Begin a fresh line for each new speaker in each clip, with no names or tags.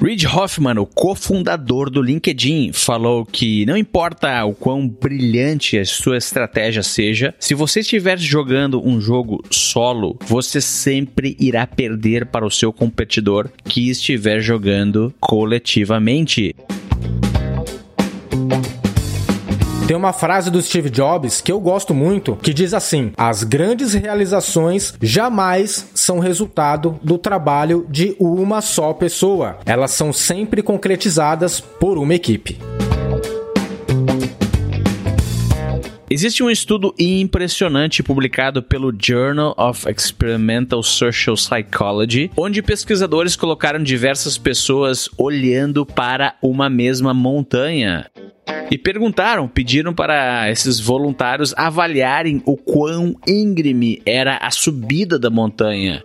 Reid Hoffman, o cofundador do LinkedIn, falou que não importa o quão brilhante a sua estratégia seja, se você estiver jogando um jogo solo, você sempre irá perder para o seu competidor que estiver jogando coletivamente.
Tem uma frase do Steve Jobs que eu gosto muito, que diz assim: As grandes realizações jamais são resultado do trabalho de uma só pessoa. Elas são sempre concretizadas por uma equipe.
Existe um estudo impressionante publicado pelo Journal of Experimental Social Psychology, onde pesquisadores colocaram diversas pessoas olhando para uma mesma montanha. E perguntaram, pediram para esses voluntários avaliarem o quão íngreme era a subida da montanha.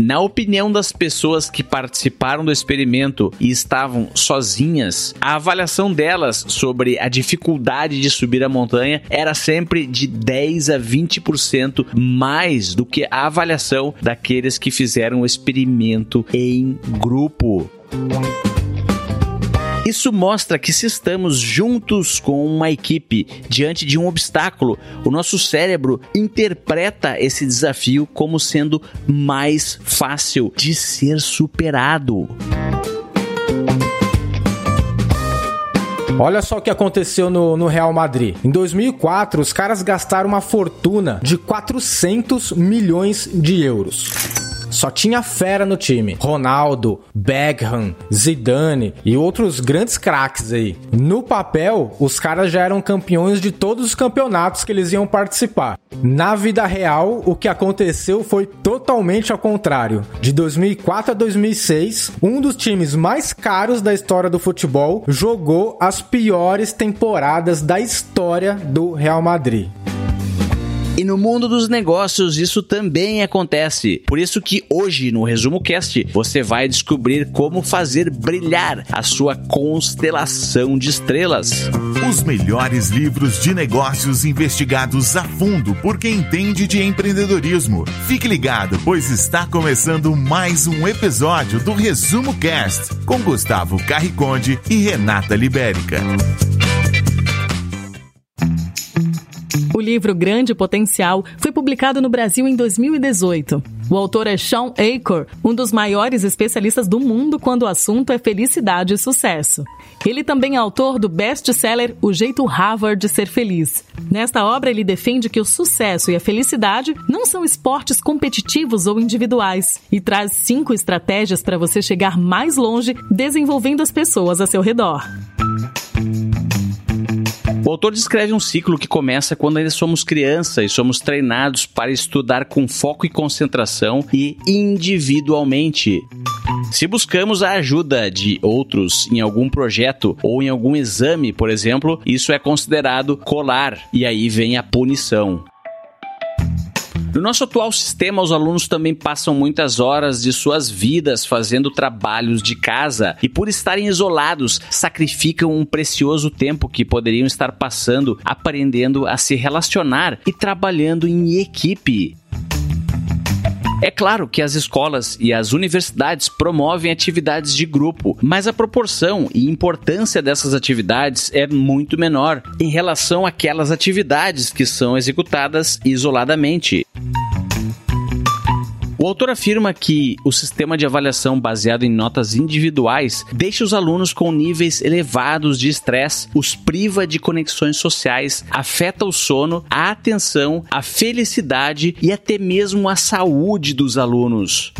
Na opinião das pessoas que participaram do experimento e estavam sozinhas, a avaliação delas sobre a dificuldade de subir a montanha era sempre de 10 a 20% mais do que a avaliação daqueles que fizeram o experimento em grupo. Isso mostra que se estamos juntos com uma equipe diante de um obstáculo, o nosso cérebro interpreta esse desafio como sendo mais fácil de ser superado.
Olha só o que aconteceu no, no, Real Madrid. Em 2004, os caras gastaram uma fortuna de 400 milhões de euros. Só tinha fera no time. Ronaldo, Beckham, Zidane e outros grandes craques aí. No papel, os caras já eram campeões de todos os campeonatos que eles iam participar. Na vida real, o que aconteceu foi totalmente ao contrário. De 2004 a 2006, um dos times mais caros da história do futebol jogou as piores temporadas da história do Real Madrid.
E no mundo dos negócios isso também acontece. Por isso que hoje no Resumo Cast você vai descobrir como fazer brilhar a sua constelação de estrelas.
Os melhores livros de negócios investigados a fundo por quem entende de empreendedorismo. Fique ligado, pois está começando mais um episódio do Resumo Cast com Gustavo Carriconde e Renata Libérica.
O livro Grande Potencial foi publicado no Brasil em 2018. O autor é Sean Acor, um dos maiores especialistas do mundo quando o assunto é felicidade e sucesso. Ele também é autor do best-seller O Jeito Harvard de Ser Feliz. Nesta obra, ele defende que o sucesso e a felicidade não são esportes competitivos ou individuais e traz cinco estratégias para você chegar mais longe desenvolvendo as pessoas a seu redor.
O autor descreve um ciclo que começa quando ainda somos criança e somos treinados para estudar com foco e concentração e individualmente. Se buscamos a ajuda de outros em algum projeto ou em algum exame, por exemplo, isso é considerado colar e aí vem a punição. No nosso atual sistema, os alunos também passam muitas horas de suas vidas fazendo trabalhos de casa e, por estarem isolados, sacrificam um precioso tempo que poderiam estar passando aprendendo a se relacionar e trabalhando em equipe. É claro que as escolas e as universidades promovem atividades de grupo, mas a proporção e importância dessas atividades é muito menor em relação àquelas atividades que são executadas isoladamente. O autor afirma que o sistema de avaliação baseado em notas individuais deixa os alunos com níveis elevados de estresse, os priva de conexões sociais, afeta o sono, a atenção, a felicidade e até mesmo a saúde dos alunos.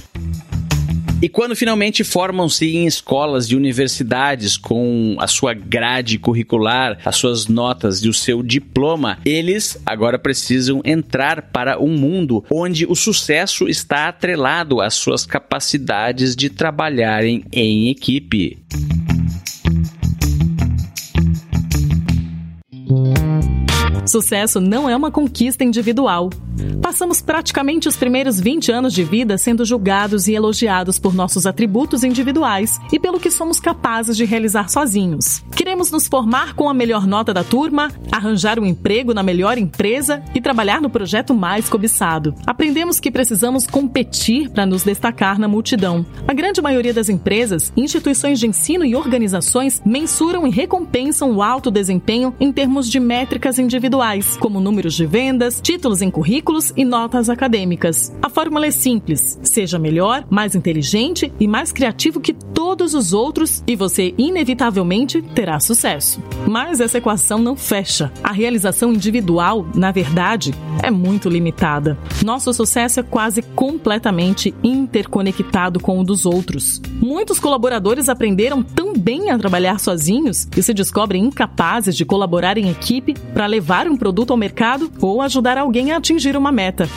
E quando finalmente formam-se em escolas e universidades com a sua grade curricular, as suas notas e o seu diploma, eles agora precisam entrar para um mundo onde o sucesso está atrelado às suas capacidades de trabalharem em equipe.
Sucesso não é uma conquista individual. Passamos praticamente os primeiros 20 anos de vida sendo julgados e elogiados por nossos atributos individuais e pelo que somos capazes de realizar sozinhos. Queremos nos formar com a melhor nota da turma, arranjar um emprego na melhor empresa e trabalhar no projeto mais cobiçado. Aprendemos que precisamos competir para nos destacar na multidão. A grande maioria das empresas, instituições de ensino e organizações mensuram e recompensam o alto desempenho em termos de métricas individuais, como números de vendas, títulos em currículos e notas acadêmicas. A fórmula é simples: seja melhor, mais inteligente e mais criativo que todos os outros e você inevitavelmente terá sucesso. Mas essa equação não fecha. A realização individual, na verdade, é muito limitada. Nosso sucesso é quase completamente interconectado com o dos outros. Muitos colaboradores aprenderam tão bem a trabalhar sozinhos que se descobrem incapazes de colaborar em equipe para levar um produto ao mercado ou ajudar alguém a atingir uma meta.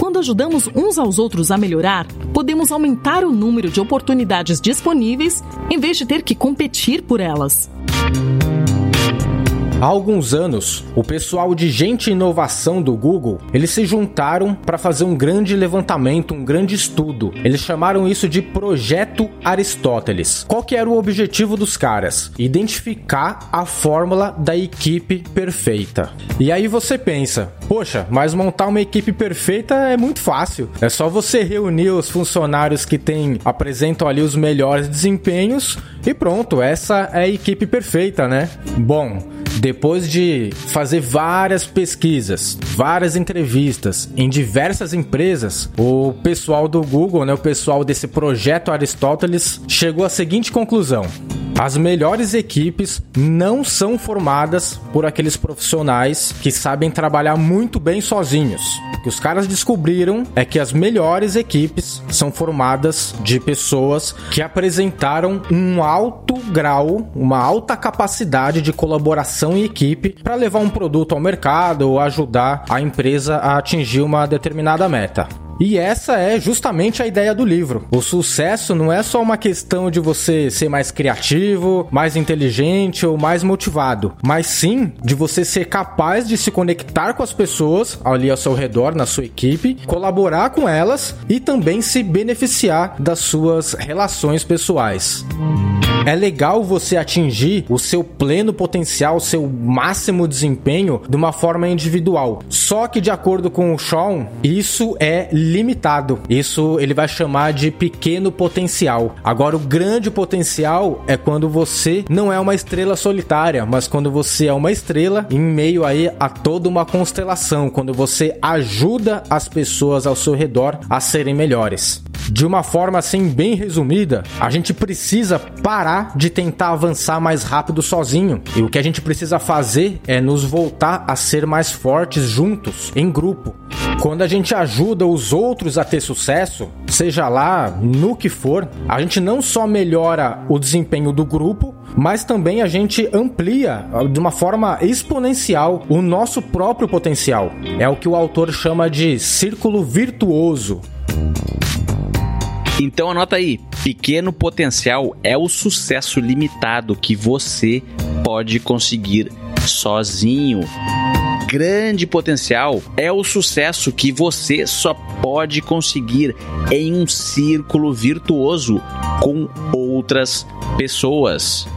Quando ajudamos uns aos outros a melhorar, podemos aumentar o número de oportunidades disponíveis em vez de ter que competir por elas.
Há alguns anos, o pessoal de gente inovação do Google, eles se juntaram para fazer um grande levantamento, um grande estudo. Eles chamaram isso de Projeto Aristóteles. Qual que era o objetivo dos caras? Identificar a fórmula da equipe perfeita. E aí você pensa, poxa, mas montar uma equipe perfeita é muito fácil. É só você reunir os funcionários que têm apresentam ali os melhores desempenhos e pronto, essa é a equipe perfeita, né? Bom, depois de fazer várias pesquisas, várias entrevistas em diversas empresas, o pessoal do Google, né, o pessoal desse projeto Aristóteles, chegou à seguinte conclusão: as melhores equipes não são formadas por aqueles profissionais que sabem trabalhar muito bem sozinhos. O que os caras descobriram é que as melhores equipes são formadas de pessoas que apresentaram um alto grau, uma alta capacidade de colaboração em equipe para levar um produto ao mercado ou ajudar a empresa a atingir uma determinada meta. E essa é justamente a ideia do livro. O sucesso não é só uma questão de você ser mais criativo, mais inteligente ou mais motivado, mas sim de você ser capaz de se conectar com as pessoas ali ao seu redor, na sua equipe, colaborar com elas e também se beneficiar das suas relações pessoais. É legal você atingir o seu pleno potencial, seu máximo desempenho de uma forma individual. Só que de acordo com o Sean, isso é limitado. Isso ele vai chamar de pequeno potencial. Agora o grande potencial é quando você não é uma estrela solitária, mas quando você é uma estrela em meio aí a toda uma constelação, quando você ajuda as pessoas ao seu redor a serem melhores. De uma forma assim bem resumida, a gente precisa parar de tentar avançar mais rápido sozinho. E o que a gente precisa fazer é nos voltar a ser mais fortes juntos, em grupo. Quando a gente ajuda os outros a ter sucesso, seja lá no que for, a gente não só melhora o desempenho do grupo, mas também a gente amplia de uma forma exponencial o nosso próprio potencial. É o que o autor chama de círculo virtuoso.
Então anota aí, pequeno potencial é o sucesso limitado que você pode conseguir sozinho. Grande potencial é o sucesso que você só pode conseguir em um círculo virtuoso com outras pessoas.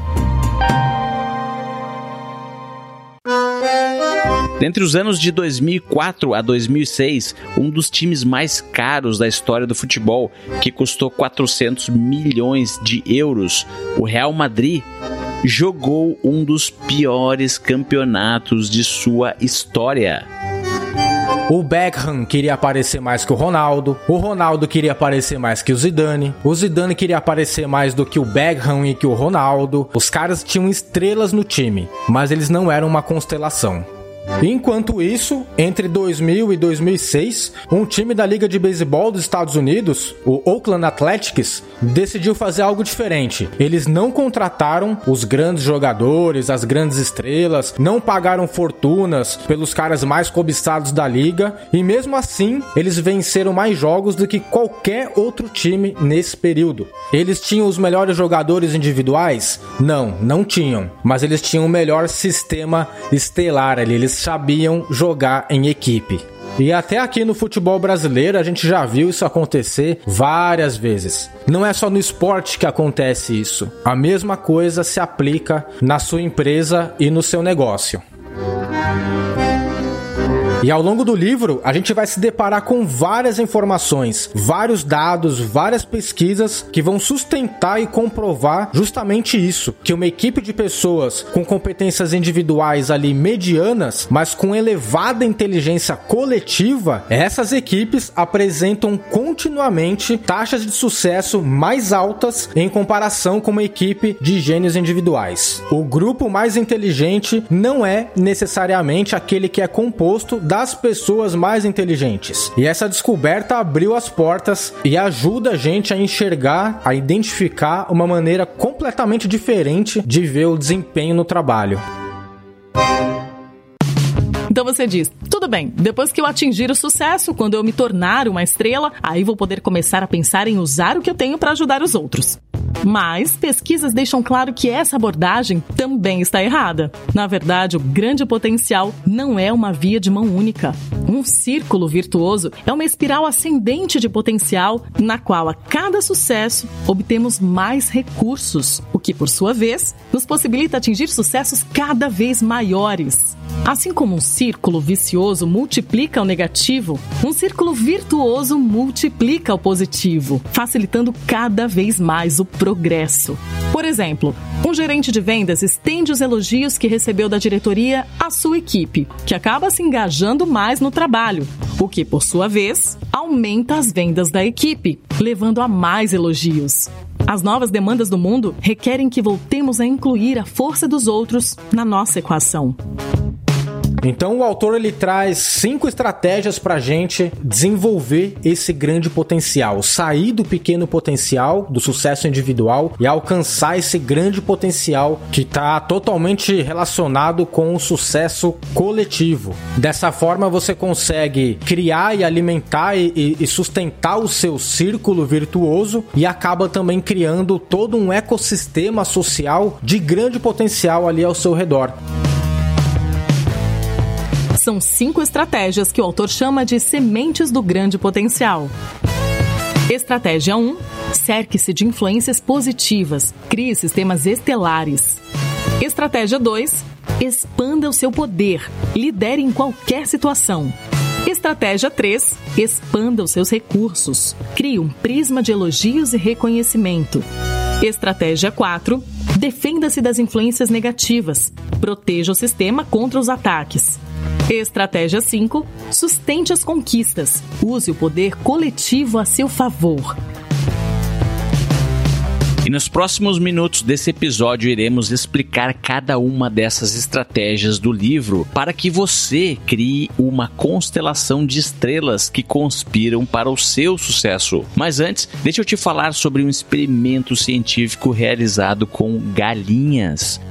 Entre os anos de 2004 a 2006, um dos times mais caros da história do futebol, que custou 400 milhões de euros, o Real Madrid, jogou um dos piores campeonatos de sua história.
O Beckham queria aparecer mais que o Ronaldo. O Ronaldo queria aparecer mais que o Zidane. O Zidane queria aparecer mais do que o Beckham e que o Ronaldo. Os caras tinham estrelas no time, mas eles não eram uma constelação. Enquanto isso, entre 2000 e 2006, um time da Liga de Beisebol dos Estados Unidos, o Oakland Athletics, decidiu fazer algo diferente. Eles não contrataram os grandes jogadores, as grandes estrelas, não pagaram fortunas pelos caras mais cobiçados da liga e mesmo assim eles venceram mais jogos do que qualquer outro time nesse período. Eles tinham os melhores jogadores individuais? Não, não tinham, mas eles tinham o melhor sistema estelar ali. Eles sabiam jogar em equipe. E até aqui no futebol brasileiro a gente já viu isso acontecer várias vezes. Não é só no esporte que acontece isso. A mesma coisa se aplica na sua empresa e no seu negócio. E ao longo do livro, a gente vai se deparar com várias informações, vários dados, várias pesquisas que vão sustentar e comprovar justamente isso: que uma equipe de pessoas com competências individuais ali medianas, mas com elevada inteligência coletiva, essas equipes apresentam continuamente taxas de sucesso mais altas em comparação com uma equipe de gênios individuais. O grupo mais inteligente não é necessariamente aquele que é composto da das pessoas mais inteligentes. E essa descoberta abriu as portas e ajuda a gente a enxergar, a identificar uma maneira completamente diferente de ver o desempenho no trabalho.
Então você diz: tudo bem, depois que eu atingir o sucesso, quando eu me tornar uma estrela, aí vou poder começar a pensar em usar o que eu tenho para ajudar os outros. Mas pesquisas deixam claro que essa abordagem também está errada. Na verdade, o grande potencial não é uma via de mão única. Um círculo virtuoso é uma espiral ascendente de potencial na qual a cada sucesso obtemos mais recursos, o que, por sua vez, nos possibilita atingir sucessos cada vez maiores. Assim como um círculo vicioso multiplica o negativo, um círculo virtuoso multiplica o positivo, facilitando cada vez mais o progresso. Por exemplo, um gerente de vendas estende os elogios que recebeu da diretoria à sua equipe, que acaba se engajando mais no trabalho, o que, por sua vez, aumenta as vendas da equipe, levando a mais elogios. As novas demandas do mundo requerem que voltemos a incluir a força dos outros na nossa equação.
Então o autor ele traz cinco estratégias para a gente desenvolver esse grande potencial, sair do pequeno potencial, do sucesso individual e alcançar esse grande potencial que está totalmente relacionado com o sucesso coletivo. Dessa forma você consegue criar e alimentar e, e sustentar o seu círculo virtuoso e acaba também criando todo um ecossistema social de grande potencial ali ao seu redor.
São cinco estratégias que o autor chama de sementes do grande potencial. Estratégia 1. Cerque-se de influências positivas. Crie sistemas estelares. Estratégia 2. Expanda o seu poder. Lidere em qualquer situação. Estratégia 3. Expanda os seus recursos. Crie um prisma de elogios e reconhecimento. Estratégia 4. Defenda-se das influências negativas. Proteja o sistema contra os ataques. Estratégia 5. Sustente as conquistas. Use o poder coletivo a seu favor.
E nos próximos minutos desse episódio iremos explicar cada uma dessas estratégias do livro para que você crie uma constelação de estrelas que conspiram para o seu sucesso. Mas antes, deixa eu te falar sobre um experimento científico realizado com galinhas.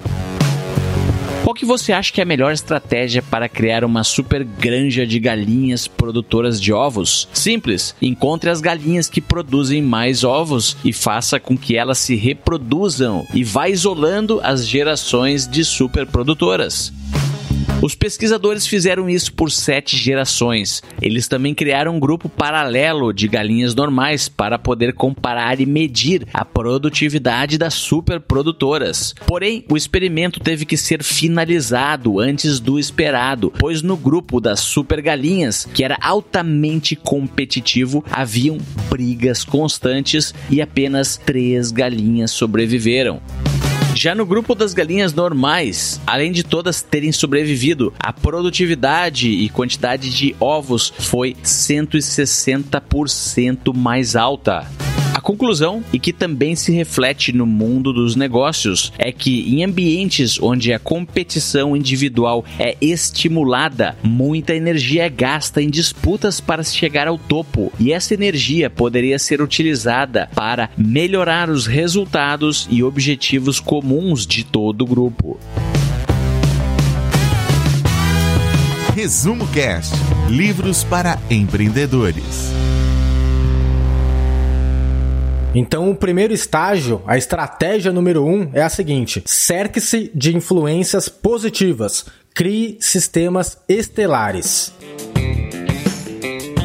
Qual que você acha que é a melhor estratégia para criar uma super granja de galinhas produtoras de ovos? Simples, encontre as galinhas que produzem mais ovos e faça com que elas se reproduzam e vá isolando as gerações de superprodutoras. Os pesquisadores fizeram isso por sete gerações. Eles também criaram um grupo paralelo de galinhas normais para poder comparar e medir a produtividade das superprodutoras. Porém, o experimento teve que ser finalizado antes do esperado, pois no grupo das supergalinhas, que era altamente competitivo, haviam brigas constantes e apenas três galinhas sobreviveram. Já no grupo das galinhas normais, além de todas terem sobrevivido, a produtividade e quantidade de ovos foi 160% mais alta. Conclusão, e que também se reflete no mundo dos negócios, é que em ambientes onde a competição individual é estimulada, muita energia é gasta em disputas para chegar ao topo, e essa energia poderia ser utilizada para melhorar os resultados e objetivos comuns de todo o grupo.
Resumo Cast Livros para empreendedores.
Então, o primeiro estágio, a estratégia número um, é a seguinte: cerque-se de influências positivas, crie sistemas estelares.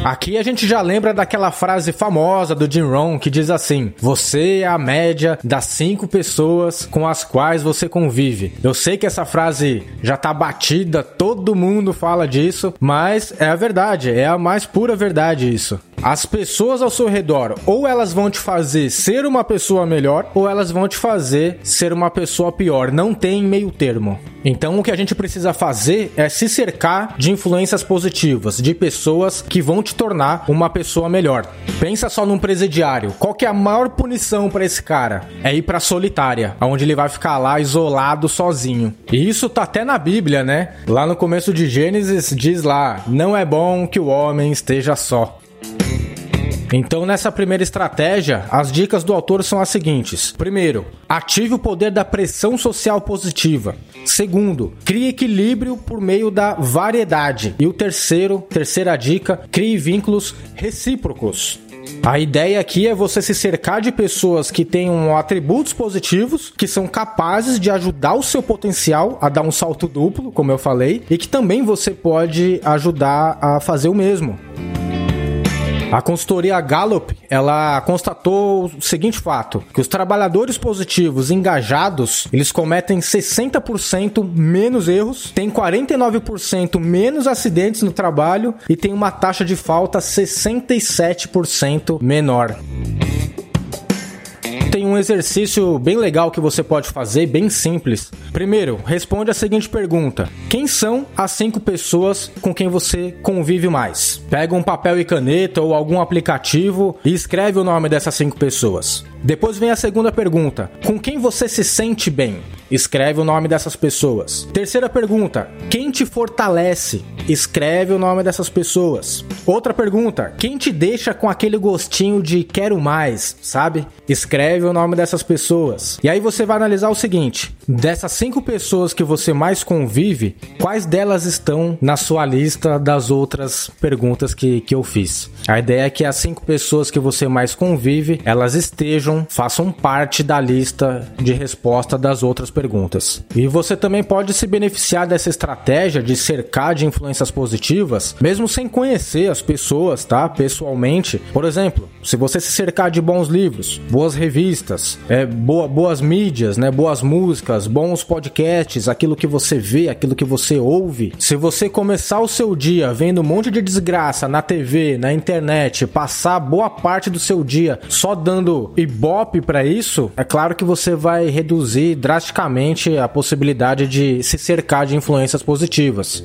Aqui a gente já lembra daquela frase famosa do Jim Rohn que diz assim: Você é a média das cinco pessoas com as quais você convive. Eu sei que essa frase já tá batida, todo mundo fala disso, mas é a verdade, é a mais pura verdade isso. As pessoas ao seu redor, ou elas vão te fazer ser uma pessoa melhor, ou elas vão te fazer ser uma pessoa pior. Não tem meio termo. Então o que a gente precisa fazer é se cercar de influências positivas, de pessoas que vão te tornar uma pessoa melhor. Pensa só num presidiário. Qual que é a maior punição para esse cara? É ir para solitária, onde ele vai ficar lá isolado sozinho. E isso tá até na Bíblia, né? Lá no começo de Gênesis diz lá: "Não é bom que o homem esteja só". Então, nessa primeira estratégia, as dicas do autor são as seguintes: primeiro, ative o poder da pressão social positiva. Segundo, crie equilíbrio por meio da variedade. E o terceiro, terceira dica, crie vínculos recíprocos. A ideia aqui é você se cercar de pessoas que tenham atributos positivos, que são capazes de ajudar o seu potencial a dar um salto duplo, como eu falei, e que também você pode ajudar a fazer o mesmo. A consultoria Gallup, ela constatou o seguinte fato, que os trabalhadores positivos engajados, eles cometem 60% menos erros, têm 49% menos acidentes no trabalho e tem uma taxa de falta 67% menor tem um exercício bem legal que você pode fazer, bem simples. Primeiro, responde a seguinte pergunta: Quem são as cinco pessoas com quem você convive mais? Pega um papel e caneta ou algum aplicativo e escreve o nome dessas cinco pessoas. Depois vem a segunda pergunta: Com quem você se sente bem? Escreve o nome dessas pessoas. Terceira pergunta: Quem te fortalece? Escreve o nome dessas pessoas. Outra pergunta: Quem te deixa com aquele gostinho de quero mais, sabe? Escreve o nome dessas pessoas. E aí você vai analisar o seguinte: dessas cinco pessoas que você mais convive, quais delas estão na sua lista das outras perguntas que, que eu fiz? A ideia é que as cinco pessoas que você mais convive, elas estejam, façam parte da lista de resposta das outras perguntas. E você também pode se beneficiar dessa estratégia de cercar de influências positivas, mesmo sem conhecer as pessoas, tá? Pessoalmente. Por exemplo, se você se cercar de bons livros, boas revistas, é, boa, boas mídias, né? Boas músicas, bons podcasts, aquilo que você vê, aquilo que você ouve. Se você começar o seu dia vendo um monte de desgraça na TV, na internet, passar boa parte do seu dia só dando ibope para isso, é claro que você vai reduzir drasticamente a possibilidade de se cercar de influências positivas.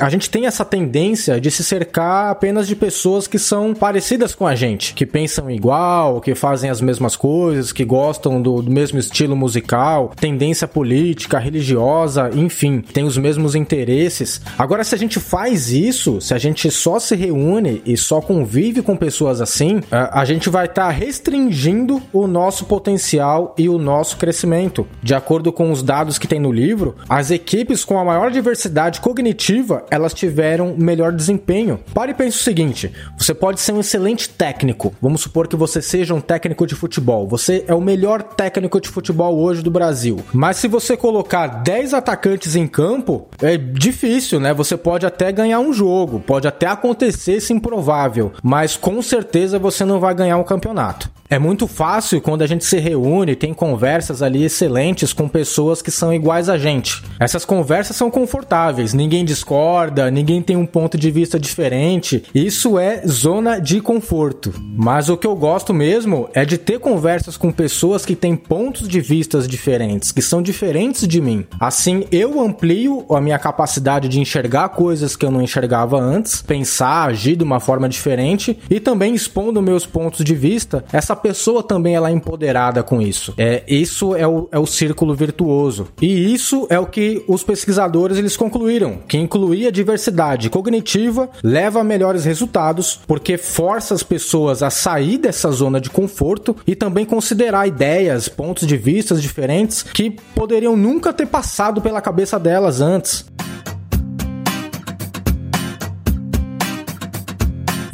A gente tem essa tendência de se cercar apenas de pessoas que são parecidas com a gente, que pensam igual, que fazem as mesmas coisas, que gostam do, do mesmo estilo musical, tendência política, religiosa, enfim, tem os mesmos interesses. Agora, se a gente faz isso, se a gente só se reúne e só convive com pessoas assim, a, gente vai estar tá restringindo o nosso potencial e o nosso crescimento. De acordo com os dados que tem no livro, as equipes com a maior diversidade cognitiva elas tiveram melhor desempenho. Pare e pense o seguinte: você pode ser um excelente técnico. Vamos supor que você seja um técnico de futebol. Você é o melhor técnico de futebol hoje do Brasil. Mas se você colocar 10 atacantes em campo, é difícil, né? Você pode até ganhar um jogo, pode até acontecer esse improvável, mas com certeza você não vai ganhar um campeonato. É muito fácil quando a gente se reúne, tem conversas ali excelentes com pessoas que são iguais a gente. Essas conversas são confortáveis, ninguém discorda, ninguém tem um ponto de vista diferente. Isso é zona de conforto. Mas o que eu gosto mesmo é de ter conversas com pessoas que têm pontos de vistas diferentes, que são diferentes de mim. Assim, eu amplio a minha capacidade de enxergar coisas que eu não enxergava antes, pensar, agir de uma forma diferente e também expondo meus pontos de vista. Essa pessoa também ela é empoderada com isso. É, isso é o, é o círculo virtuoso. E isso é o que os pesquisadores eles concluíram, que incluir a diversidade cognitiva leva a melhores resultados, porque força as pessoas a sair dessa zona de conforto e também considerar ideias, pontos de vista diferentes que poderiam nunca ter passado pela cabeça delas antes.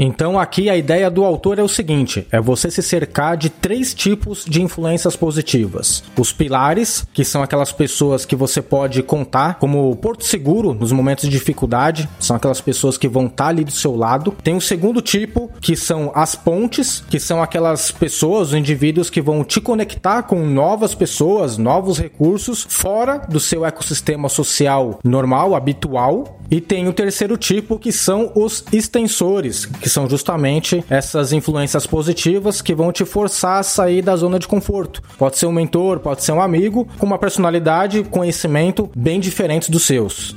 Então aqui a ideia do autor é o seguinte: é você se cercar de três tipos de influências positivas. Os pilares, que são aquelas pessoas que você pode contar como porto seguro nos momentos de dificuldade, são aquelas pessoas que vão estar ali do seu lado. Tem o segundo tipo, que são as pontes, que são aquelas pessoas, os indivíduos que vão te conectar com novas pessoas, novos recursos fora do seu ecossistema social normal, habitual. E tem o terceiro tipo, que são os extensores, que são justamente essas influências positivas que vão te forçar a sair da zona de conforto. Pode ser um mentor, pode ser um amigo, com uma personalidade, conhecimento bem diferentes dos seus.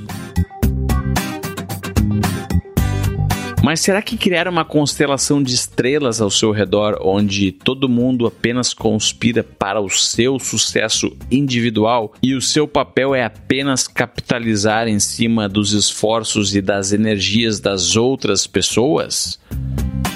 Mas será que criar uma constelação de estrelas ao seu redor, onde todo mundo apenas conspira para o seu sucesso individual e o seu papel é apenas capitalizar em cima dos esforços e das energias das outras pessoas?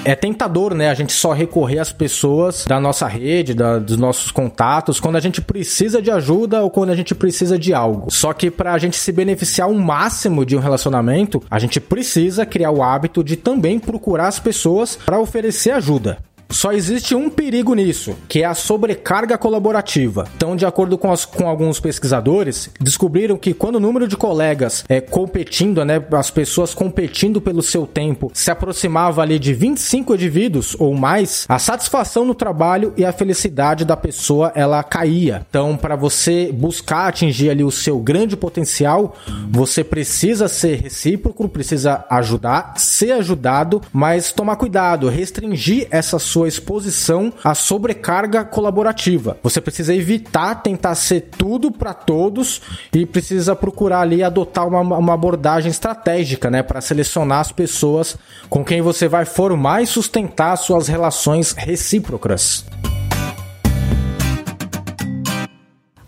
É tentador, né? A gente só recorrer às pessoas da nossa rede, da, dos nossos contatos, quando a gente precisa de ajuda ou quando a gente precisa de algo. Só que para a gente se beneficiar o máximo de um relacionamento, a gente precisa criar o hábito de também procurar as pessoas para oferecer ajuda. Só existe um perigo nisso, que é a sobrecarga colaborativa. Então, de acordo com, as, com alguns pesquisadores, descobriram que quando o número de colegas é, competindo, né, as pessoas competindo pelo seu tempo, se aproximava ali de 25 indivíduos ou mais, a satisfação no trabalho e a felicidade da pessoa ela caía. Então, para você buscar atingir ali o seu grande potencial, você precisa ser recíproco, precisa ajudar, ser ajudado, mas tomar cuidado, restringir essa sua sua exposição à sobrecarga colaborativa. Você precisa evitar tentar ser tudo para todos e precisa procurar ali adotar uma, uma abordagem estratégica, né, para selecionar as pessoas com quem você vai formar e sustentar suas relações recíprocas.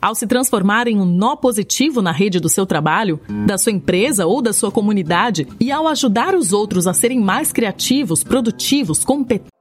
Ao se transformar em um nó positivo na rede do seu trabalho, da sua empresa ou da sua comunidade, e ao ajudar os outros a serem mais criativos, produtivos, competentes,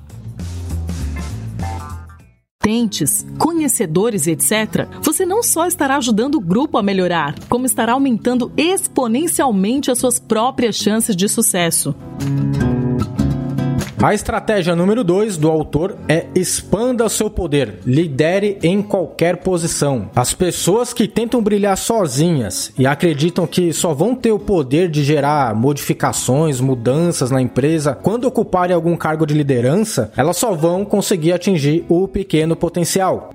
competentes, conhecedores, etc., você não só estará ajudando o grupo a melhorar, como estará aumentando exponencialmente as suas próprias chances de sucesso.
A estratégia número 2 do autor é expanda seu poder, lidere em qualquer posição. As pessoas que tentam brilhar sozinhas e acreditam que só vão ter o poder de gerar modificações, mudanças na empresa quando ocuparem algum cargo de liderança, elas só vão conseguir atingir o pequeno potencial.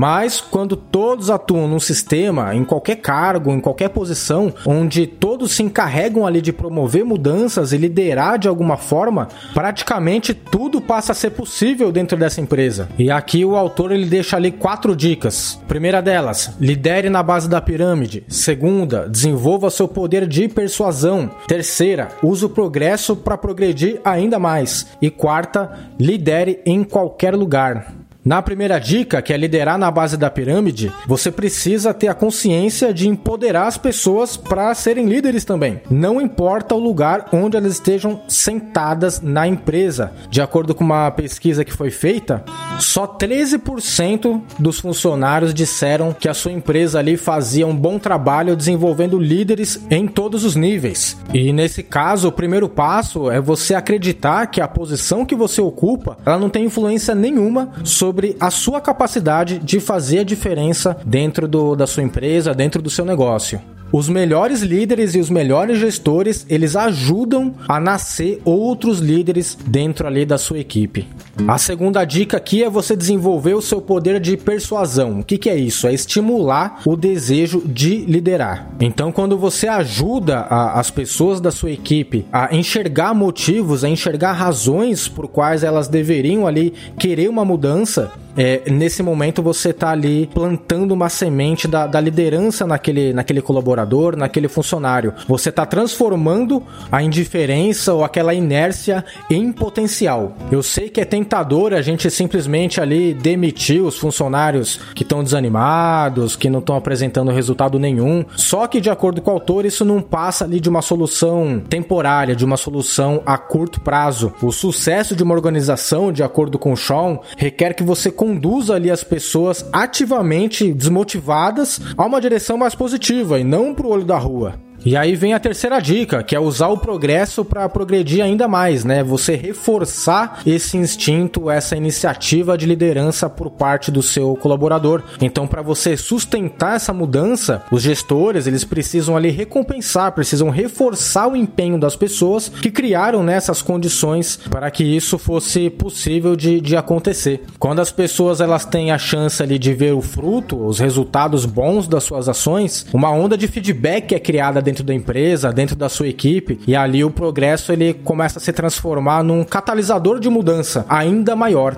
Mas quando todos atuam num sistema, em qualquer cargo, em qualquer posição, onde todos se encarregam ali de promover mudanças e liderar de alguma forma, praticamente tudo passa a ser possível dentro dessa empresa. E aqui o autor ele deixa ali quatro dicas. Primeira delas, lidere na base da pirâmide. Segunda, desenvolva seu poder de persuasão. Terceira, use o progresso para progredir ainda mais. E quarta, lidere em qualquer lugar. Na primeira dica, que é liderar na base da pirâmide, você precisa ter a consciência de empoderar as pessoas para serem líderes também. Não importa o lugar onde elas estejam sentadas na empresa. De acordo com uma pesquisa que foi feita, só 13% dos funcionários disseram que a sua empresa ali fazia um bom trabalho desenvolvendo líderes em todos os níveis. E nesse caso, o primeiro passo é você acreditar que a posição que você ocupa, ela não tem influência nenhuma sobre sobre a sua capacidade de fazer a diferença dentro do, da sua empresa, dentro do seu negócio. Os melhores líderes e os melhores gestores, eles ajudam a nascer outros líderes dentro ali da sua equipe. A segunda dica aqui é você desenvolver o seu poder de persuasão. O que, que é isso? É estimular o desejo de liderar. Então, quando você ajuda a, as pessoas da sua equipe a enxergar motivos, a enxergar razões por quais elas deveriam ali querer uma mudança, é, nesse momento você está ali plantando uma semente da, da, liderança naquele, naquele colaborador, naquele funcionário. Você está transformando a indiferença ou aquela inércia em potencial. Eu sei que é tentador tentador a gente simplesmente ali demitir os funcionários que estão desanimados, que não estão apresentando resultado nenhum. Só que, de acordo com o autor, isso não passa ali de uma solução temporária, de uma solução a curto prazo. O sucesso de uma organização, de acordo com o Sean, requer que você conduza ali as pessoas ativamente desmotivadas a uma direção mais positiva e não para o olho da rua. E aí vem a terceira dica, que é usar o progresso para progredir ainda mais, né? Você reforçar esse instinto, essa iniciativa de liderança por parte do seu colaborador. Então, para você sustentar essa mudança, os gestores, eles precisam ali recompensar, precisam reforçar o empenho das pessoas que criaram nessas né, condições para que isso fosse possível de, de acontecer. Quando as pessoas elas têm a chance ali de ver o fruto, os resultados bons das suas ações, uma onda de feedback é criada dentro da empresa, dentro da sua equipe, e ali o progresso ele começa a se transformar num catalisador de mudança ainda maior.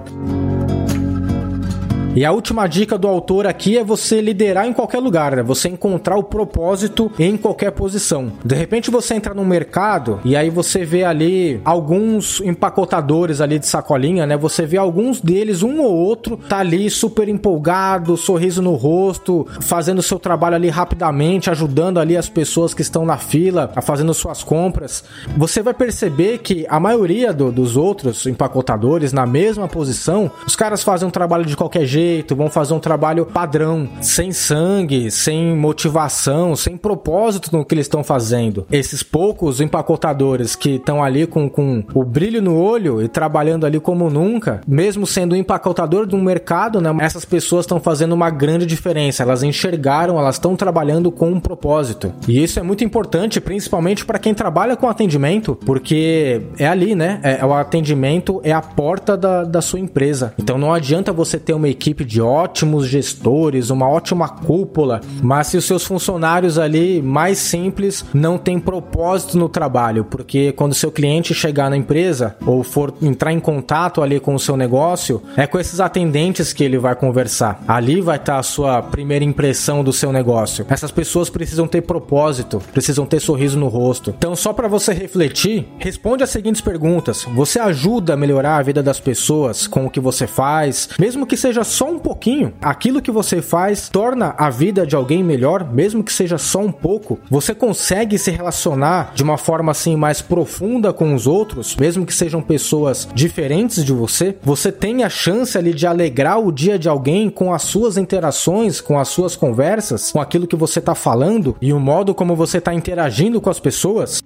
E a última dica do autor aqui é você liderar em qualquer lugar, né? Você encontrar o propósito em qualquer posição. De repente você entra no mercado e aí você vê ali alguns empacotadores ali de sacolinha, né? Você vê alguns deles, um ou outro, tá ali super empolgado, sorriso no rosto, fazendo seu trabalho ali rapidamente, ajudando ali as pessoas que estão na fila, a fazendo suas compras. Você vai perceber que a maioria do, dos outros empacotadores na mesma posição, os caras fazem um trabalho de qualquer jeito jeito, vão fazer um trabalho padrão, sem sangue, sem motivação, sem propósito no que eles estão fazendo. Esses poucos empacotadores que estão ali com, com o brilho no olho e trabalhando ali como nunca, mesmo sendo empacotador de um mercado, né, essas pessoas estão fazendo uma grande diferença. Elas enxergaram, elas estão trabalhando com um propósito. E isso é muito importante, principalmente para quem trabalha com atendimento, porque é ali, né? É, o atendimento é a porta da, da sua empresa. Então não adianta você ter uma equipe equipe de ótimos gestores, uma ótima cúpula, mas se os seus funcionários ali mais simples não têm propósito no trabalho, porque quando seu cliente chegar na empresa ou for entrar em contato ali com o seu negócio, é com esses atendentes que ele vai conversar. Ali vai estar a sua primeira impressão do seu negócio. Essas pessoas precisam ter propósito, precisam ter sorriso no rosto. Então, só para você refletir, responde as seguintes perguntas: Você ajuda a melhorar a vida das pessoas com o que você faz, mesmo que seja só um pouquinho, aquilo que você faz torna a vida de alguém melhor, mesmo que seja só um pouco. Você consegue se relacionar de uma forma assim mais profunda com os outros, mesmo que sejam pessoas diferentes de você. Você tem a chance ali de alegrar o dia de alguém com as suas interações, com as suas conversas, com aquilo que você está falando e o modo como você está interagindo com as pessoas.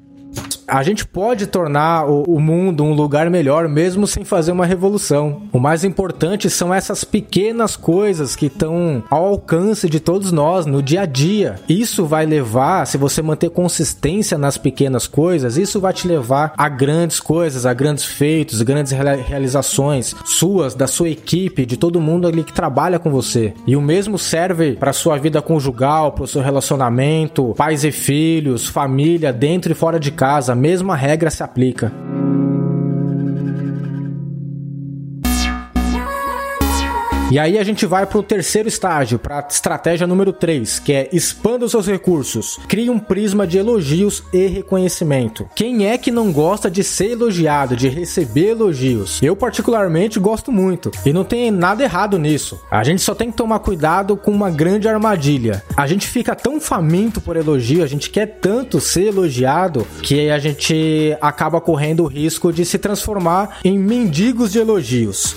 A gente pode tornar o, o, mundo um lugar melhor mesmo sem fazer uma revolução. O mais importante são essas pequenas coisas que estão ao alcance de todos nós no dia a dia. Isso vai levar, se você manter consistência nas pequenas coisas, isso vai te levar a grandes coisas, a grandes feitos, grandes realizações suas, da sua equipe, de todo mundo ali que trabalha com você. E o mesmo serve para sua vida conjugal, para o seu relacionamento, pais e filhos, família, dentro e fora de casa mesma regra se aplica. E aí a gente vai para o terceiro estágio, para a estratégia número 3, que é expanda os seus recursos. Crie um prisma de elogios e reconhecimento. Quem é que não gosta de ser elogiado, de receber elogios? Eu particularmente gosto muito. E não tem nada errado nisso. A gente só tem que tomar cuidado com uma grande armadilha. A gente fica tão faminto por elogio, a gente quer tanto ser elogiado que a gente acaba correndo o risco de se transformar em mendigos de elogios.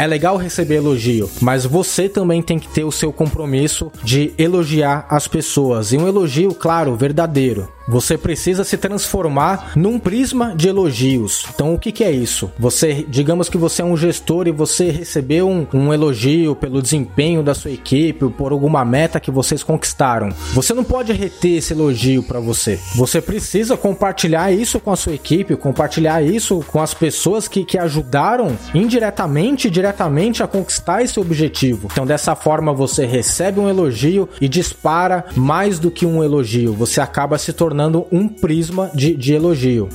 É legal receber elogio, mas você também tem que ter o seu compromisso de elogiar as pessoas. E um elogio, claro, verdadeiro. Você precisa se transformar num prisma de elogios. Então, o que, que é isso? Você, digamos que você é um gestor e você recebeu um, um elogio pelo desempenho da sua equipe, por alguma meta que vocês conquistaram. Você não pode reter esse elogio para você. Você precisa compartilhar isso com a sua equipe, compartilhar isso com as pessoas que, que ajudaram indiretamente e diretamente a conquistar esse objetivo. Então, dessa forma, você recebe um elogio e dispara mais do que um elogio. Você acaba se tornando tornando um prisma de, de elogio.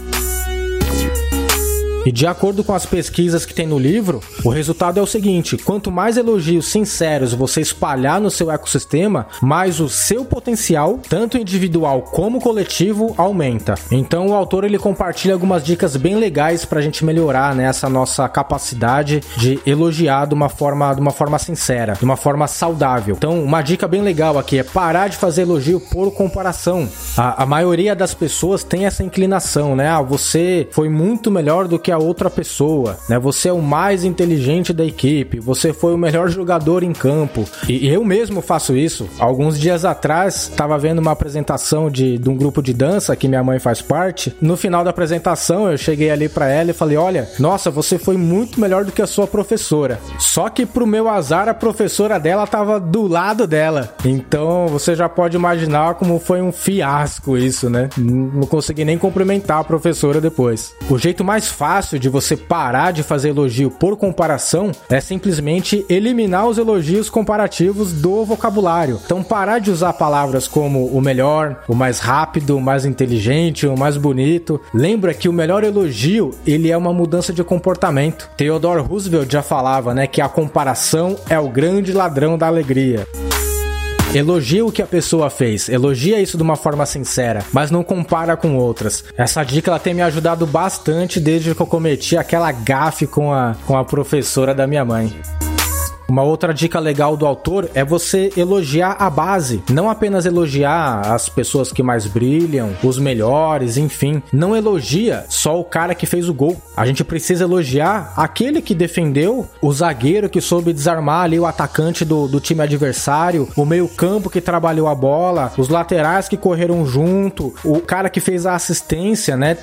E de acordo com as pesquisas que tem no livro, o resultado é o seguinte: quanto mais elogios sinceros você espalhar no seu ecossistema, mais o seu potencial, tanto individual como coletivo, aumenta. Então o autor ele compartilha algumas dicas bem legais para a gente melhorar né, nossa capacidade de elogiar de uma forma, de uma forma sincera, de uma forma saudável. Então uma dica bem legal aqui é parar de fazer elogio por comparação. A, a maioria das pessoas tem essa inclinação, né? Ah, você foi muito melhor do que a outra pessoa, né? Você é o mais inteligente da equipe, você foi o melhor jogador em campo. E eu mesmo faço isso. Alguns dias atrás, estava vendo uma apresentação de, de um grupo de dança que minha mãe faz parte. No final da apresentação, eu cheguei ali para ela e falei: Olha, nossa, você foi muito melhor do que a sua professora. Só que pro meu azar, a professora dela tava do lado dela. Então você já pode imaginar como foi um fiasco isso, né? Não consegui nem cumprimentar a professora depois. O jeito mais fácil de você parar de fazer elogio por comparação é simplesmente eliminar os elogios comparativos do vocabulário. Então parar de usar palavras como o melhor, o mais rápido, o mais inteligente, o mais bonito. Lembra que o melhor elogio, ele é uma mudança de comportamento. Theodore Roosevelt já falava, né, que a comparação é o grande ladrão da alegria. Elogia o que a pessoa fez, elogia isso de uma forma sincera, mas não compara com outras. Essa dica ela tem me ajudado bastante desde que eu cometi aquela gafe com a, com a professora da minha mãe. Uma outra dica legal do autor é você elogiar a base, não apenas elogiar as pessoas que mais brilham, os melhores, enfim. Não elogia só o cara que fez o gol. A gente precisa elogiar aquele que defendeu, o zagueiro que soube desarmar ali o atacante do, do time adversário, o meio-campo que trabalhou a bola, os laterais que correram junto, o cara que fez a assistência, né?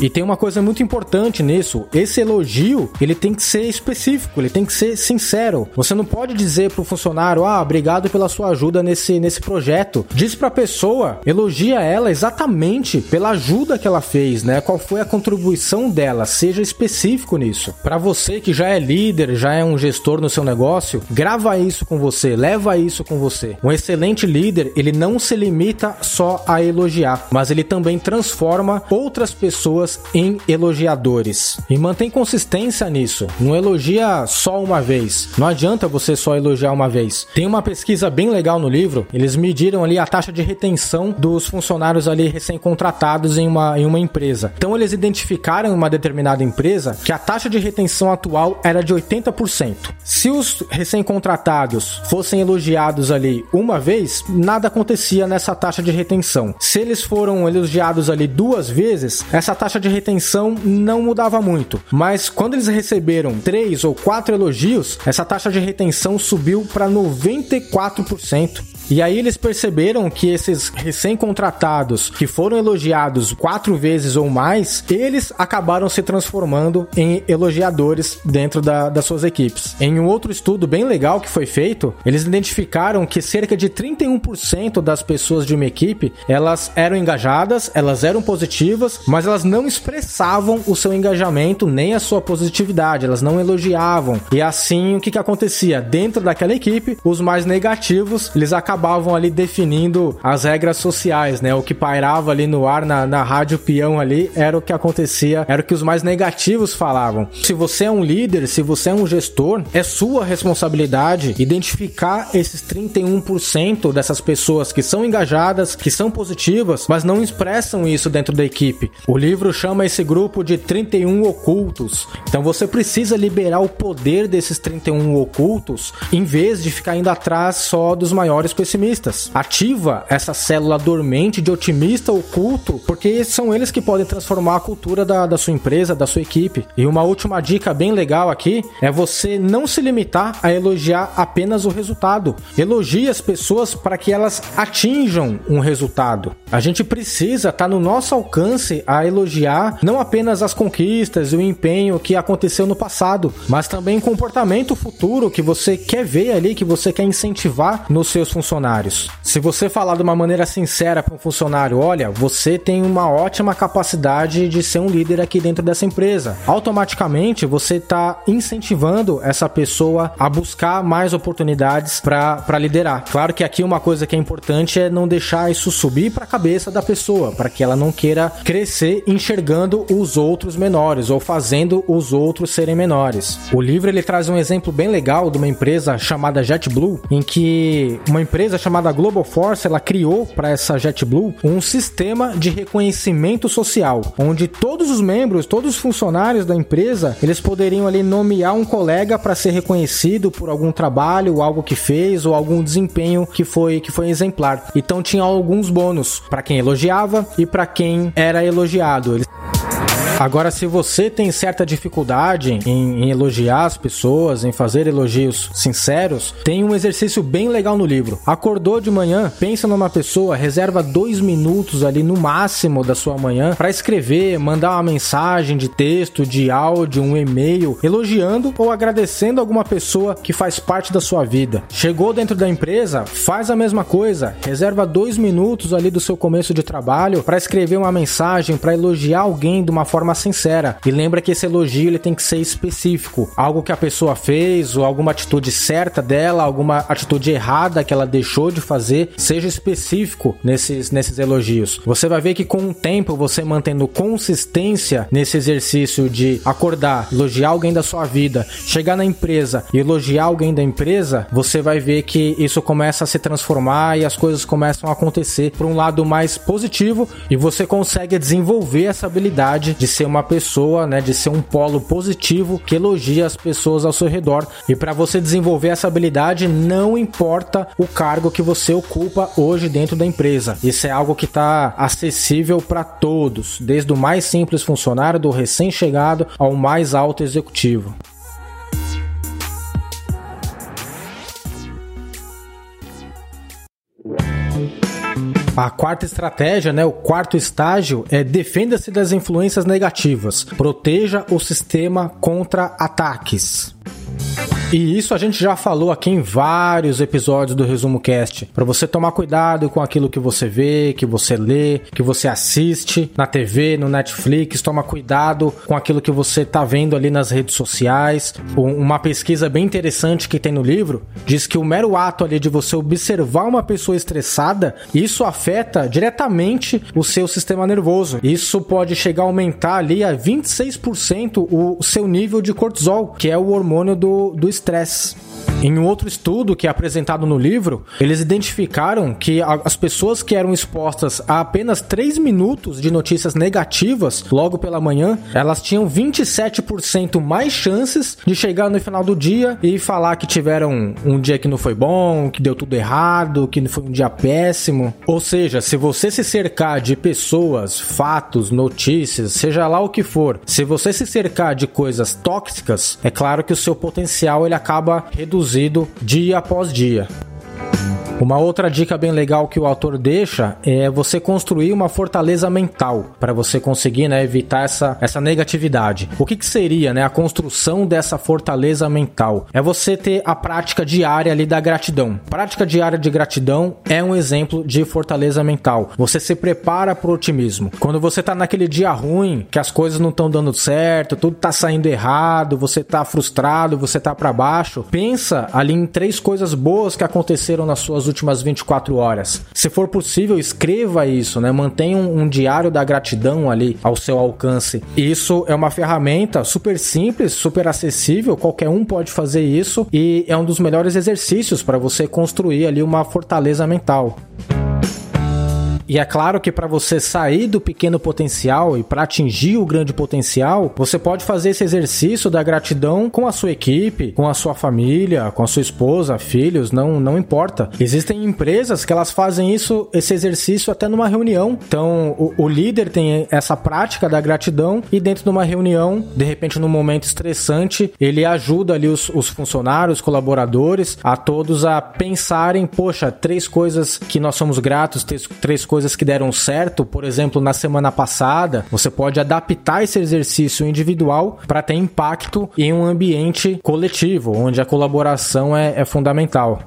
E tem uma coisa muito importante nisso. Esse elogio, ele tem que ser específico, ele tem que ser sincero. Você não pode dizer pro funcionário: "Ah, obrigado pela sua ajuda nesse nesse projeto". Diz pra pessoa, elogia ela exatamente pela ajuda que ela fez, né? Qual foi a contribuição dela? Seja específico nisso. Para você que já é líder, já é um gestor no seu negócio, grava isso com você, leva isso com você. Um excelente líder, ele não se limita só a elogiar, mas ele também transforma outras pessoas pessoas em elogiadores. E mantém consistência nisso. Não elogia só uma vez. Não adianta você só elogiar uma vez. Tem uma pesquisa bem legal no livro. Eles mediram ali a taxa de retenção dos funcionários ali recém-contratados em uma, em uma empresa. Então eles identificaram em uma determinada empresa que a taxa de retenção atual era de 80%. Se os recém-contratados fossem elogiados ali uma vez, nada acontecia nessa taxa de retenção. Se eles foram elogiados ali duas vezes, essa taxa de retenção não mudava muito, mas quando eles receberam três ou quatro elogios, essa taxa de retenção subiu para 94%. E aí eles perceberam que esses recém-contratados que foram elogiados quatro vezes ou mais, eles acabaram se transformando em elogiadores dentro da, das suas equipes. Em um outro estudo bem legal que foi feito, eles identificaram que cerca de 31% das pessoas de uma equipe, elas eram engajadas, elas eram positivas, mas elas não expressavam o seu engajamento nem a sua positividade, elas não elogiavam. E assim, o que, que acontecia? Dentro daquela equipe, os mais negativos, eles acabaram acabavam ali definindo as regras sociais, né? O que pairava ali no ar na, na rádio peão ali era o que acontecia, era o que os mais negativos falavam. Se você é um líder, se você é um gestor, é sua responsabilidade identificar esses 31% dessas pessoas que são engajadas, que são positivas, mas não expressam isso dentro da equipe. O livro chama esse grupo de 31 ocultos. Então você precisa liberar o poder desses 31 ocultos em vez de ficar indo atrás só dos maiores pessimistas. Ativa essa célula dormente de otimista oculto, porque são eles que podem transformar a cultura da, da sua empresa, da sua equipe. E uma última dica bem legal aqui é você não se limitar a elogiar apenas o resultado. Elogie as pessoas para que elas atinjam um resultado. A gente precisa estar tá no nosso alcance a elogiar não apenas as conquistas e o empenho que aconteceu no passado, mas também o comportamento futuro que você quer ver ali, que você quer incentivar nos seus funcionários funcionários. Se você falar de uma maneira sincera para um funcionário, olha, você tem uma ótima capacidade de ser um líder aqui dentro dessa empresa, automaticamente você está incentivando essa pessoa a buscar mais oportunidades para liderar. Claro que aqui uma coisa que é importante é não deixar isso subir para a cabeça da pessoa, para que ela não queira crescer enxergando os outros menores ou fazendo os outros serem menores. O livro ele traz um exemplo bem legal de uma empresa chamada JetBlue, em que uma empresa chamada Global Force ela criou para essa JetBlue um sistema de reconhecimento social, onde todos os membros, todos os funcionários da empresa, eles poderiam ali nomear um colega para ser reconhecido por algum trabalho, algo que fez ou algum desempenho que foi que foi exemplar. Então tinha alguns bônus para quem elogiava e para quem era elogiado. Eles Agora, se você tem certa dificuldade em, em, elogiar as pessoas, em fazer elogios sinceros, tem um exercício bem legal no livro. Acordou de manhã, pensa numa pessoa, reserva dois minutos ali no máximo da sua manhã para escrever, mandar uma mensagem de texto, de áudio, um e-mail, elogiando ou agradecendo alguma pessoa que faz parte da sua vida. Chegou dentro da empresa, faz a mesma coisa, reserva dois minutos ali do seu começo de trabalho para escrever uma mensagem, para elogiar alguém de uma forma sincera. E lembra que esse elogio ele tem que ser específico. Algo que a pessoa fez, ou alguma atitude certa dela, alguma atitude errada que ela deixou de fazer, seja específico nesses, nesses elogios. Você vai ver que com o tempo, você mantendo consistência nesse exercício de acordar, elogiar alguém da sua vida, chegar na empresa e elogiar alguém da empresa, você vai ver que isso começa a se transformar e as coisas começam a acontecer por um lado mais positivo e você consegue desenvolver essa habilidade de ser uma pessoa, né, de ser um polo positivo que elogia as pessoas ao seu redor. E para você desenvolver essa habilidade, não importa o cargo que você ocupa hoje dentro da empresa. Isso é algo que está acessível para todos, desde o mais simples funcionário, do recém-chegado ao mais alto executivo. A quarta estratégia, né, o quarto estágio é defenda-se das influências negativas. Proteja o sistema contra ataques. E isso a gente já falou aqui em vários episódios do Resumo Cast. Para você tomar cuidado com aquilo que você vê, que você lê, que você assiste na TV, no Netflix. Toma cuidado com aquilo que você tá vendo ali nas redes sociais. Uma pesquisa bem interessante que tem no livro diz que o mero ato ali de você observar uma pessoa estressada, isso afeta diretamente o seu sistema nervoso. Isso pode chegar a aumentar ali a 26% o seu nível de cortisol, que é o hormônio do, do estresse. Em um outro estudo que é apresentado no livro, eles identificaram que as pessoas que eram expostas a apenas 3 minutos de notícias negativas logo pela manhã, elas tinham 27% mais chances de chegar no final do dia e falar que tiveram um dia que não foi bom, que deu tudo errado, que foi um dia péssimo. Ou seja, se você se cercar de pessoas, fatos, notícias, seja lá o que for, se você se cercar de coisas tóxicas, é claro que o seu potencial ele acaba reduzido dia após dia. Uma outra dica bem legal que o autor deixa é você construir uma fortaleza mental para você conseguir né, evitar essa, essa negatividade. O que, que seria né, a construção dessa fortaleza mental? É você ter a prática diária ali da gratidão. Prática diária de gratidão é um exemplo de fortaleza mental. Você se prepara para o otimismo. Quando você está naquele dia ruim, que as coisas não estão dando certo, tudo está saindo errado, você está frustrado, você está para baixo, pensa ali em três coisas boas que aconteceram nas suas últimas 24 horas. Se for possível, escreva isso, né? Mantenha um, um diário da gratidão ali ao seu alcance. Isso é uma ferramenta super simples, super acessível, qualquer um pode fazer isso e é um dos melhores exercícios para você construir ali uma fortaleza mental. E é claro que para você sair do pequeno potencial e para atingir o grande potencial, você pode fazer esse exercício da gratidão com a sua equipe, com a sua família, com a sua esposa, filhos, não, não importa. Existem empresas que elas fazem isso, esse exercício até numa reunião. Então, o, o líder tem essa prática da gratidão e dentro de uma reunião, de repente num momento estressante, ele ajuda ali os, os funcionários, colaboradores, a todos a pensarem, poxa, três coisas que nós somos gratos, três, três coisas coisas que deram certo, por exemplo, na semana passada, você pode adaptar esse exercício individual para ter impacto em um ambiente coletivo, onde a colaboração é, é fundamental.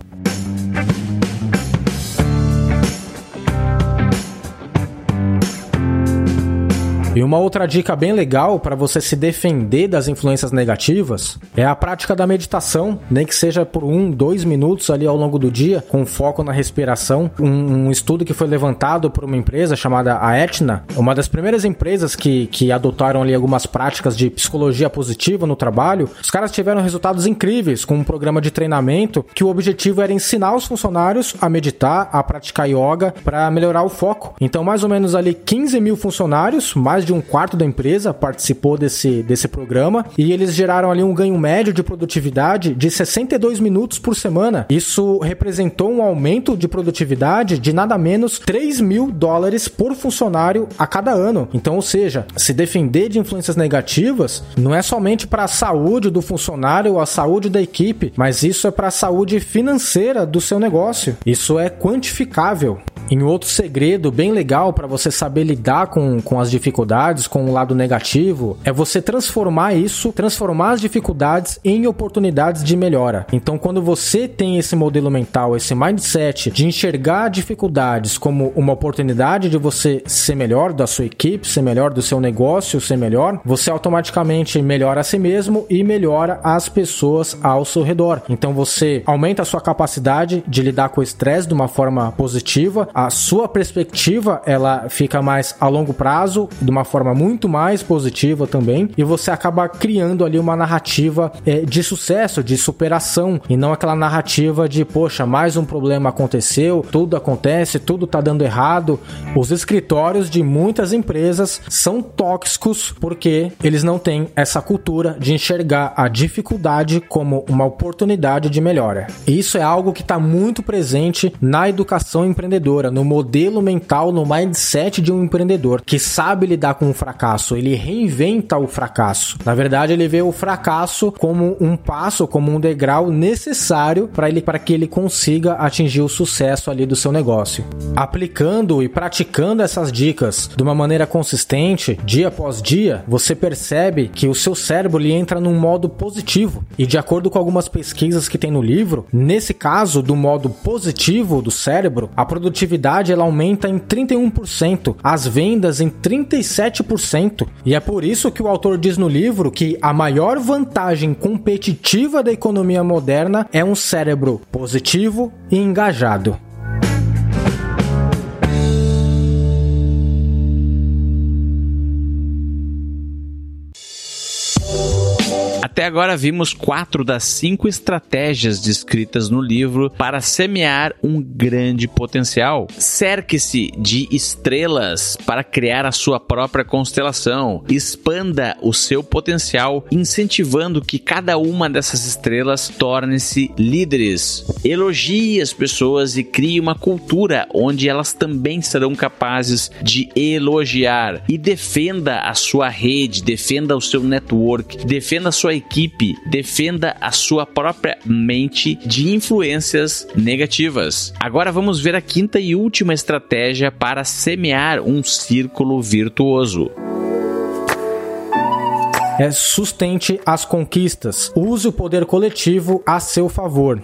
E uma outra dica bem legal para você se defender das influências negativas é a prática da meditação, nem que seja por um, dois minutos ali ao longo do dia, com foco na respiração. Um, um estudo que foi levantado por uma empresa chamada a Etna, uma das primeiras empresas que, que adotaram ali algumas práticas de psicologia positiva no trabalho, os caras tiveram resultados incríveis com um programa de treinamento que o objetivo era ensinar os funcionários a meditar, a praticar yoga para melhorar o foco. Então, mais ou menos ali 15 mil funcionários, mais de um quarto da empresa participou desse, desse programa e eles geraram ali um ganho médio de produtividade de 62 minutos por semana. Isso representou um aumento de produtividade de nada menos 3 mil dólares por funcionário a cada ano. Então, ou seja, se defender de influências negativas não é somente para a saúde do funcionário ou a saúde da equipe, mas isso é para a saúde financeira do seu negócio. Isso é quantificável. Em outro segredo bem legal para você saber lidar com, com as dificuldades, com o lado negativo, é você transformar isso, transformar as dificuldades em oportunidades de melhora. Então, quando você tem esse modelo mental, esse mindset de enxergar dificuldades como uma oportunidade de você ser melhor da sua equipe, ser melhor do seu negócio, ser melhor, você automaticamente melhora a si mesmo e melhora as pessoas ao seu redor. Então, você aumenta a sua capacidade de lidar com o estresse de uma forma positiva, a sua perspectiva ela fica mais a longo prazo, de uma forma muito mais positiva também, e você acaba criando ali uma narrativa é, de sucesso, de superação, e não aquela narrativa de, poxa, mais um problema aconteceu, tudo acontece, tudo tá dando errado. Os escritórios de muitas empresas são tóxicos porque eles não têm essa cultura de enxergar a dificuldade como uma oportunidade de melhora. Isso é algo que está muito presente na educação empreendedora empreendedora, no modelo mental, no mindset de um empreendedor que sabe lidar com o fracasso, ele reinventa o fracasso. Na verdade, ele vê o fracasso como um passo, como um degrau necessário para ele para que ele consiga atingir o sucesso ali do seu negócio. Aplicando e praticando essas dicas de uma maneira consistente, dia após dia, você percebe que o seu cérebro ele entra num modo positivo. E de acordo com algumas pesquisas que tem no livro, nesse caso do modo positivo do cérebro, a produtividade produtividade ela aumenta em 31%, as vendas em 37%. E é por isso que o autor diz no livro que a maior vantagem competitiva da economia moderna é um cérebro positivo e engajado.
Até agora vimos quatro das cinco estratégias descritas no livro para semear um grande potencial. Cerque-se de estrelas para criar a sua própria constelação. Expanda o seu potencial, incentivando que cada uma dessas estrelas torne-se líderes. Elogie as pessoas e crie uma cultura onde elas também serão capazes de elogiar. E defenda a sua rede, defenda o seu network, defenda a sua equipe defenda a sua própria mente de influências negativas. Agora vamos ver a quinta e última estratégia para semear um círculo virtuoso
é sustente as conquistas. Use o poder coletivo a seu favor.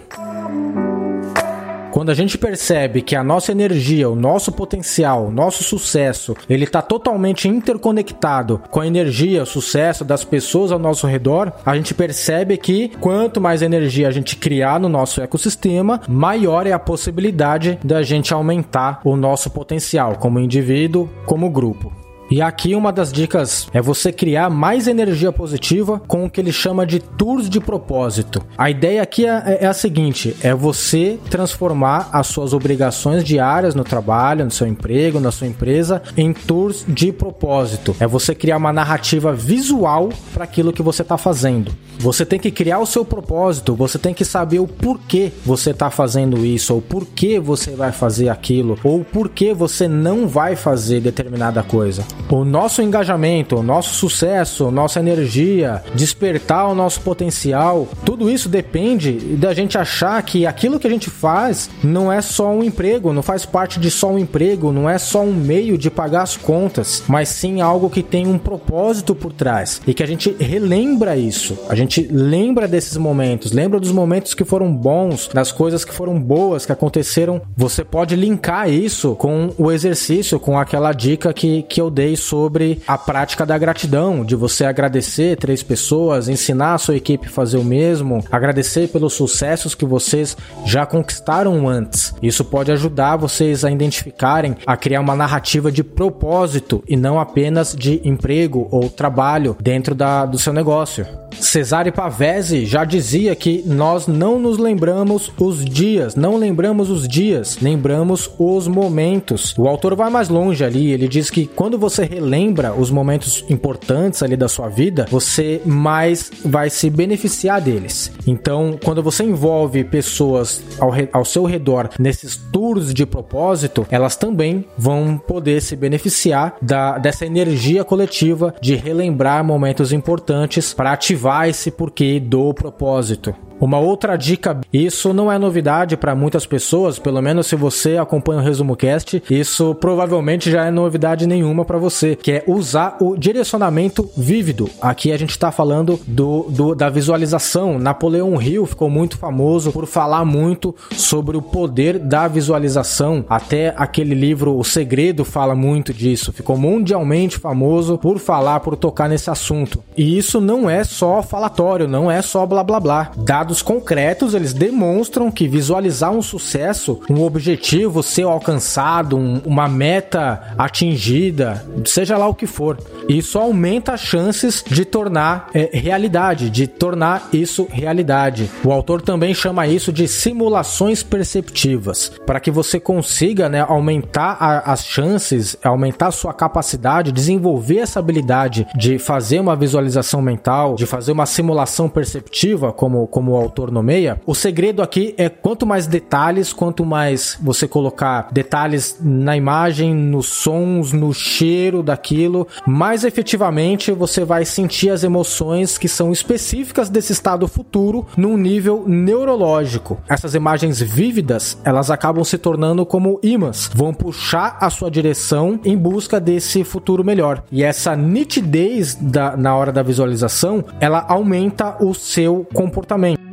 Quando a gente percebe que a nossa energia, o nosso potencial, o nosso sucesso, ele está totalmente interconectado com a energia, o sucesso das pessoas ao nosso redor, a gente percebe que quanto mais energia a gente criar no nosso ecossistema, maior é a possibilidade da gente aumentar o nosso potencial como indivíduo, como grupo. E aqui uma das dicas é você criar mais energia positiva com o que ele chama de tours de propósito. A ideia aqui é, é, a seguinte: é você transformar as suas obrigações diárias no trabalho, no seu emprego, na sua empresa, em tours de propósito. É você criar uma narrativa visual para aquilo que você está fazendo. Você tem que criar o seu propósito, você tem que saber o porquê você está fazendo isso, ou porquê você vai fazer aquilo, ou porquê você não vai fazer determinada coisa. O nosso engajamento, o nosso sucesso, nossa energia, despertar o nosso potencial, tudo isso depende da gente achar que aquilo que a gente faz não é só um emprego, não faz parte de só um emprego, não é só um meio de pagar as contas, mas sim algo que tem um propósito por trás e que a gente relembra isso. A gente lembra desses momentos, lembra dos momentos que foram bons, das coisas que foram boas que aconteceram, você pode linkar isso com o exercício, com aquela dica que, que eu dei sobre a prática da gratidão, de você agradecer três pessoas, ensinar a sua equipe a fazer o mesmo, agradecer pelos sucessos que vocês já conquistaram antes. Isso pode ajudar vocês a identificarem, a criar uma narrativa de propósito e não apenas de emprego ou trabalho dentro da, do seu negócio. Cesare Pavese já dizia que nós não nos lembramos os dias, não lembramos os dias, lembramos os momentos. O autor vai mais longe ali, ele diz que quando você relembra os momentos importantes ali da sua vida, você mais vai se beneficiar deles. Então, quando você envolve pessoas ao, ao seu redor nesses tours de propósito, elas também vão poder se beneficiar da, dessa energia coletiva de relembrar momentos importantes para ativar esse porquê do propósito. Uma outra dica, isso não é novidade para muitas pessoas, pelo menos se você acompanha o Resumo Cast, isso provavelmente já é novidade nenhuma para você, que é usar o direcionamento vívido. Aqui a gente está falando do, do, da visualização. Napoleão Hill ficou muito famoso por falar muito sobre o poder da visualização. Até aquele livro O Segredo fala muito disso. Ficou mundialmente famoso por falar, por tocar nesse assunto. E isso não é só falatório, não é só blá blá blá. Dado dados concretos, eles demonstram que visualizar um sucesso, um objetivo ser alcançado, um, uma meta atingida, seja lá o que for, isso aumenta as chances de tornar é, realidade, de tornar isso realidade. O autor também chama isso de simulações perceptivas, para que você consiga né, aumentar a, as chances, aumentar a sua capacidade, desenvolver essa habilidade de fazer uma visualização mental, de fazer uma simulação perceptiva, como, como autor nomeia, o segredo aqui é quanto mais detalhes, quanto mais você colocar detalhes na imagem, nos sons, no cheiro daquilo, mais efetivamente você vai sentir as emoções que são específicas desse estado futuro num nível neurológico. Essas imagens vívidas, elas acabam se tornando como imãs, vão puxar a sua direção em busca desse futuro melhor. E essa nitidez da, na hora da visualização, ela aumenta o seu comportamento.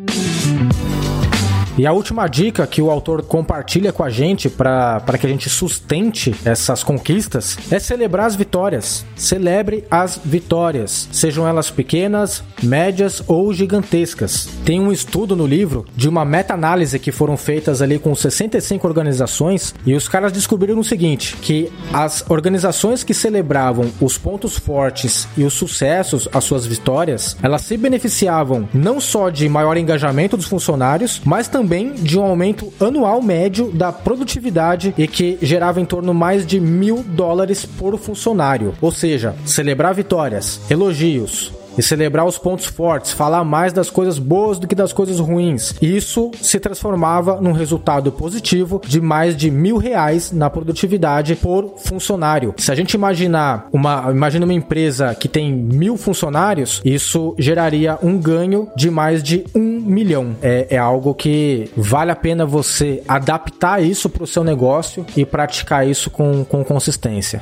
E a última dica que o autor compartilha com a gente para que a gente sustente essas conquistas é celebrar as vitórias. Celebre as vitórias, sejam elas pequenas, médias ou gigantescas. Tem um estudo no livro de uma meta-análise que foram feitas ali com 65 organizações e os caras descobriram o seguinte, que as organizações que celebravam os pontos fortes e os sucessos, as suas vitórias, elas se beneficiavam não só de maior engajamento dos funcionários, mas também também de um aumento anual médio da produtividade e que gerava em torno mais de mil dólares por funcionário. Ou seja, celebrar vitórias, elogios, e celebrar os pontos fortes, falar mais das coisas boas do que das coisas ruins. Isso se transformava num resultado positivo de mais de mil reais na produtividade por funcionário. Se a gente imaginar uma, imagina uma empresa que tem mil funcionários, isso geraria um ganho de mais de um milhão. É, é algo que vale a pena você adaptar isso para o seu negócio e praticar isso com, com consistência.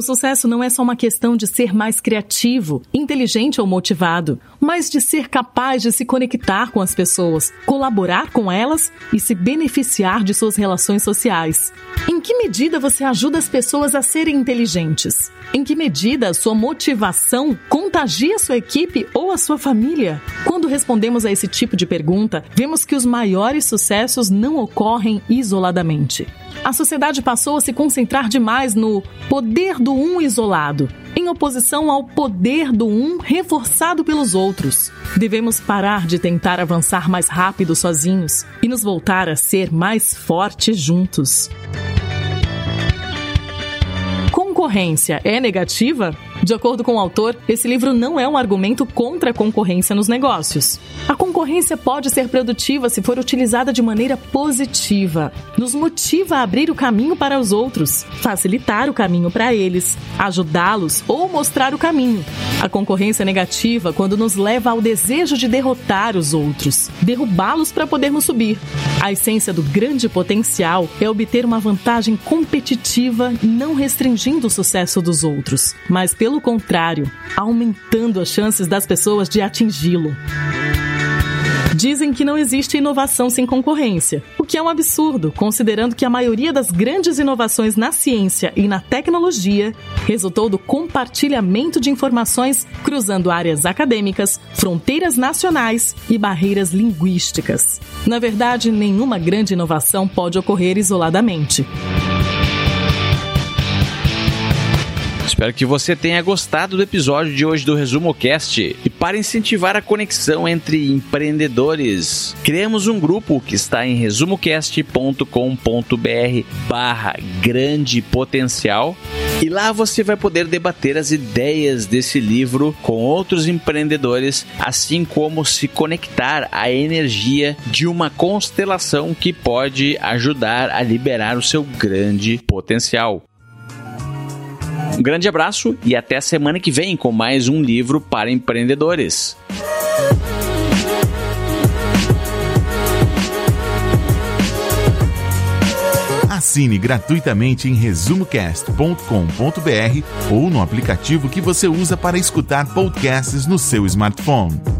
O sucesso não é só uma questão de ser mais criativo, inteligente ou motivado, mas de ser capaz de se conectar com as pessoas, colaborar com elas e se beneficiar de suas relações sociais. Em que medida você ajuda as pessoas a serem inteligentes? Em que medida sua motivação contagia sua equipe ou a sua família? Quando respondemos a esse tipo de pergunta, vemos que os maiores sucessos não ocorrem isoladamente. A sociedade passou a se concentrar demais no poder do um isolado, em oposição ao poder do um reforçado pelos outros. Devemos parar de tentar avançar mais rápido sozinhos e nos voltar a ser mais fortes juntos. Concorrência é negativa? De acordo com o autor, esse livro não é um argumento contra a concorrência nos negócios. A concorrência pode ser produtiva se for utilizada de maneira positiva. Nos motiva a abrir o caminho para os outros, facilitar o caminho para eles, ajudá-los ou mostrar o caminho. A concorrência é negativa quando nos leva ao desejo de derrotar os outros, derrubá-los para podermos subir. A essência do grande potencial é obter uma vantagem competitiva, não restringindo o sucesso dos outros, mas pelo pelo contrário, aumentando as chances das pessoas de atingi-lo. Dizem que não existe inovação sem concorrência, o que é um absurdo, considerando que a maioria das grandes inovações na ciência e na tecnologia resultou do compartilhamento de informações cruzando áreas acadêmicas, fronteiras nacionais e barreiras linguísticas. Na verdade, nenhuma grande inovação pode ocorrer isoladamente.
Espero que você tenha gostado do episódio de hoje do Resumo Cast. E para incentivar a conexão entre empreendedores, criamos um grupo que está em resumocast.com.br barra grande potencial. E lá você vai poder debater as ideias desse livro com outros empreendedores, assim como se conectar à energia de uma constelação que pode ajudar a liberar o seu grande potencial. Um grande abraço e até a semana que vem com mais um livro para empreendedores.
Assine gratuitamente em resumocast.com.br ou no aplicativo que você usa para escutar podcasts no seu smartphone.